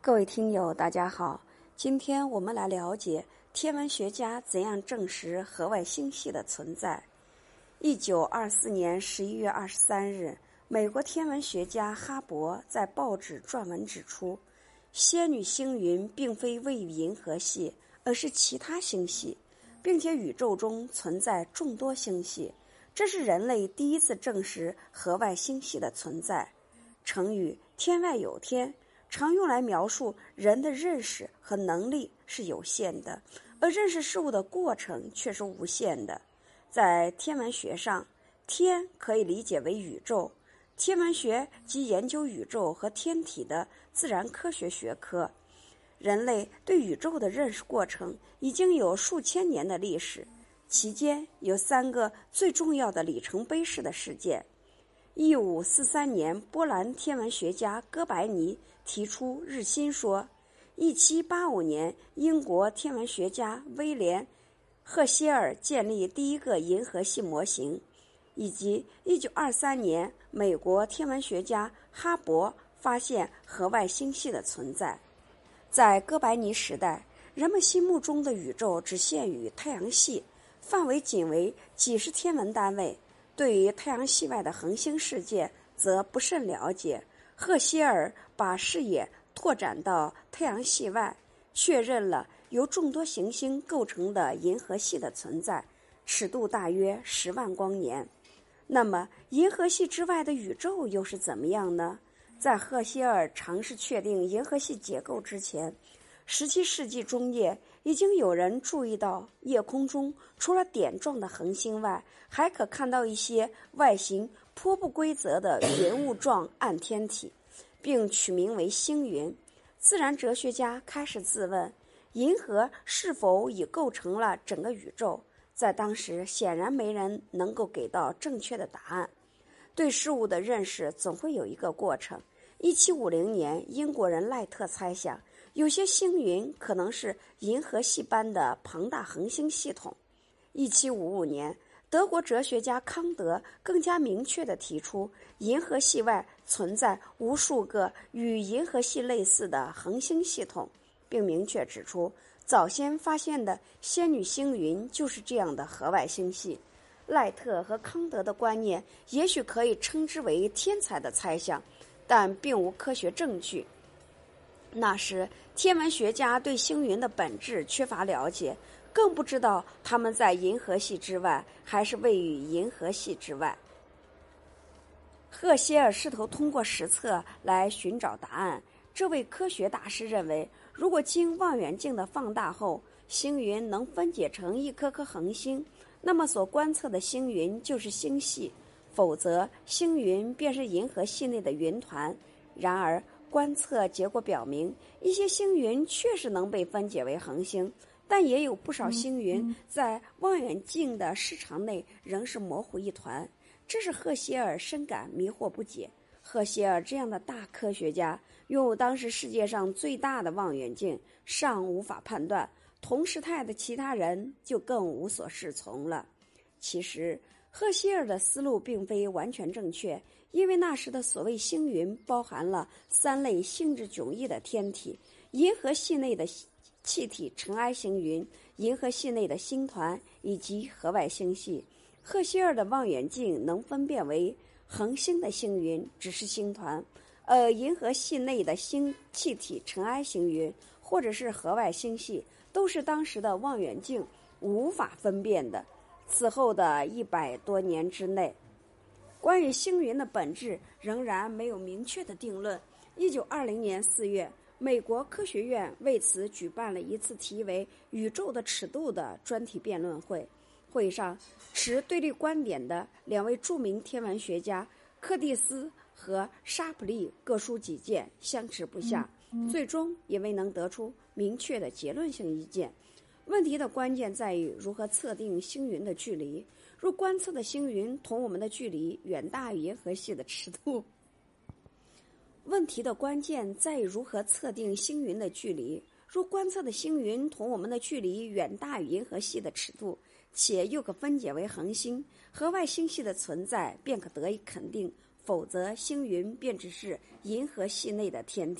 各位听友，大家好，今天我们来了解天文学家怎样证实河外星系的存在。一九二四年十一月二十三日，美国天文学家哈勃在报纸撰文指出，仙女星云并非位于银河系，而是其他星系，并且宇宙中存在众多星系。这是人类第一次证实河外星系的存在。成语“天外有天”。常用来描述人的认识和能力是有限的，而认识事物的过程却是无限的。在天文学上，天可以理解为宇宙。天文学及研究宇宙和天体的自然科学学科。人类对宇宙的认识过程已经有数千年的历史，其间有三个最重要的里程碑式的事件。一五四三年，波兰天文学家哥白尼提出日心说；一七八五年，英国天文学家威廉·赫歇尔建立第一个银河系模型；以及一九二三年，美国天文学家哈勃发现河外星系的存在。在哥白尼时代，人们心目中的宇宙只限于太阳系，范围仅为几十天文单位。对于太阳系外的恒星世界，则不甚了解。赫歇尔把视野拓展到太阳系外，确认了由众多行星构成的银河系的存在，尺度大约十万光年。那么，银河系之外的宇宙又是怎么样呢？在赫歇尔尝试确定银河系结构之前，十七世纪中叶。已经有人注意到，夜空中除了点状的恒星外，还可看到一些外形颇不规则的云雾状暗天体，并取名为星云。自然哲学家开始自问：银河是否已构成了整个宇宙？在当时，显然没人能够给到正确的答案。对事物的认识总会有一个过程。一七五零年，英国人赖特猜想。有些星云可能是银河系般的庞大恒星系统。一七五五年，德国哲学家康德更加明确地提出，银河系外存在无数个与银河系类似的恒星系统，并明确指出，早先发现的仙女星云就是这样的河外星系。赖特和康德的观念也许可以称之为天才的猜想，但并无科学证据。那时，天文学家对星云的本质缺乏了解，更不知道它们在银河系之外，还是位于银河系之外。赫歇尔试图通过实测来寻找答案。这位科学大师认为，如果经望远镜的放大后，星云能分解成一颗颗恒星，那么所观测的星云就是星系；否则，星云便是银河系内的云团。然而，观测结果表明，一些星云确实能被分解为恒星，但也有不少星云在望远镜的视场内仍是模糊一团。这是赫歇尔深感迷惑不解。赫歇尔这样的大科学家，拥有当时世界上最大的望远镜，尚无法判断，同时态的其他人就更无所适从了。其实。赫歇尔的思路并非完全正确，因为那时的所谓星云包含了三类性质迥异的天体：银河系内的气体尘埃星云、银河系内的星团以及河外星系。赫歇尔的望远镜能分辨为恒星的星云只是星团，而银河系内的星气体尘埃星云或者是河外星系都是当时的望远镜无法分辨的。此后的一百多年之内，关于星云的本质仍然没有明确的定论。一九二零年四月，美国科学院为此举办了一次题为《宇宙的尺度》的专题辩论会。会上，持对立观点的两位著名天文学家柯蒂斯和沙普利各抒己见，相持不下，最终也未能得出明确的结论性意见。问题的关键在于如何测定星云的距离。若观测的星云同我们的距离远大于银河系的尺度，问题的关键在于如何测定星云的距离。若观测的星云同我们的距离远大于银河系的尺度，且又可分解为恒星，河外星系的存在便可得以肯定；否则，星云便只是银河系内的天体。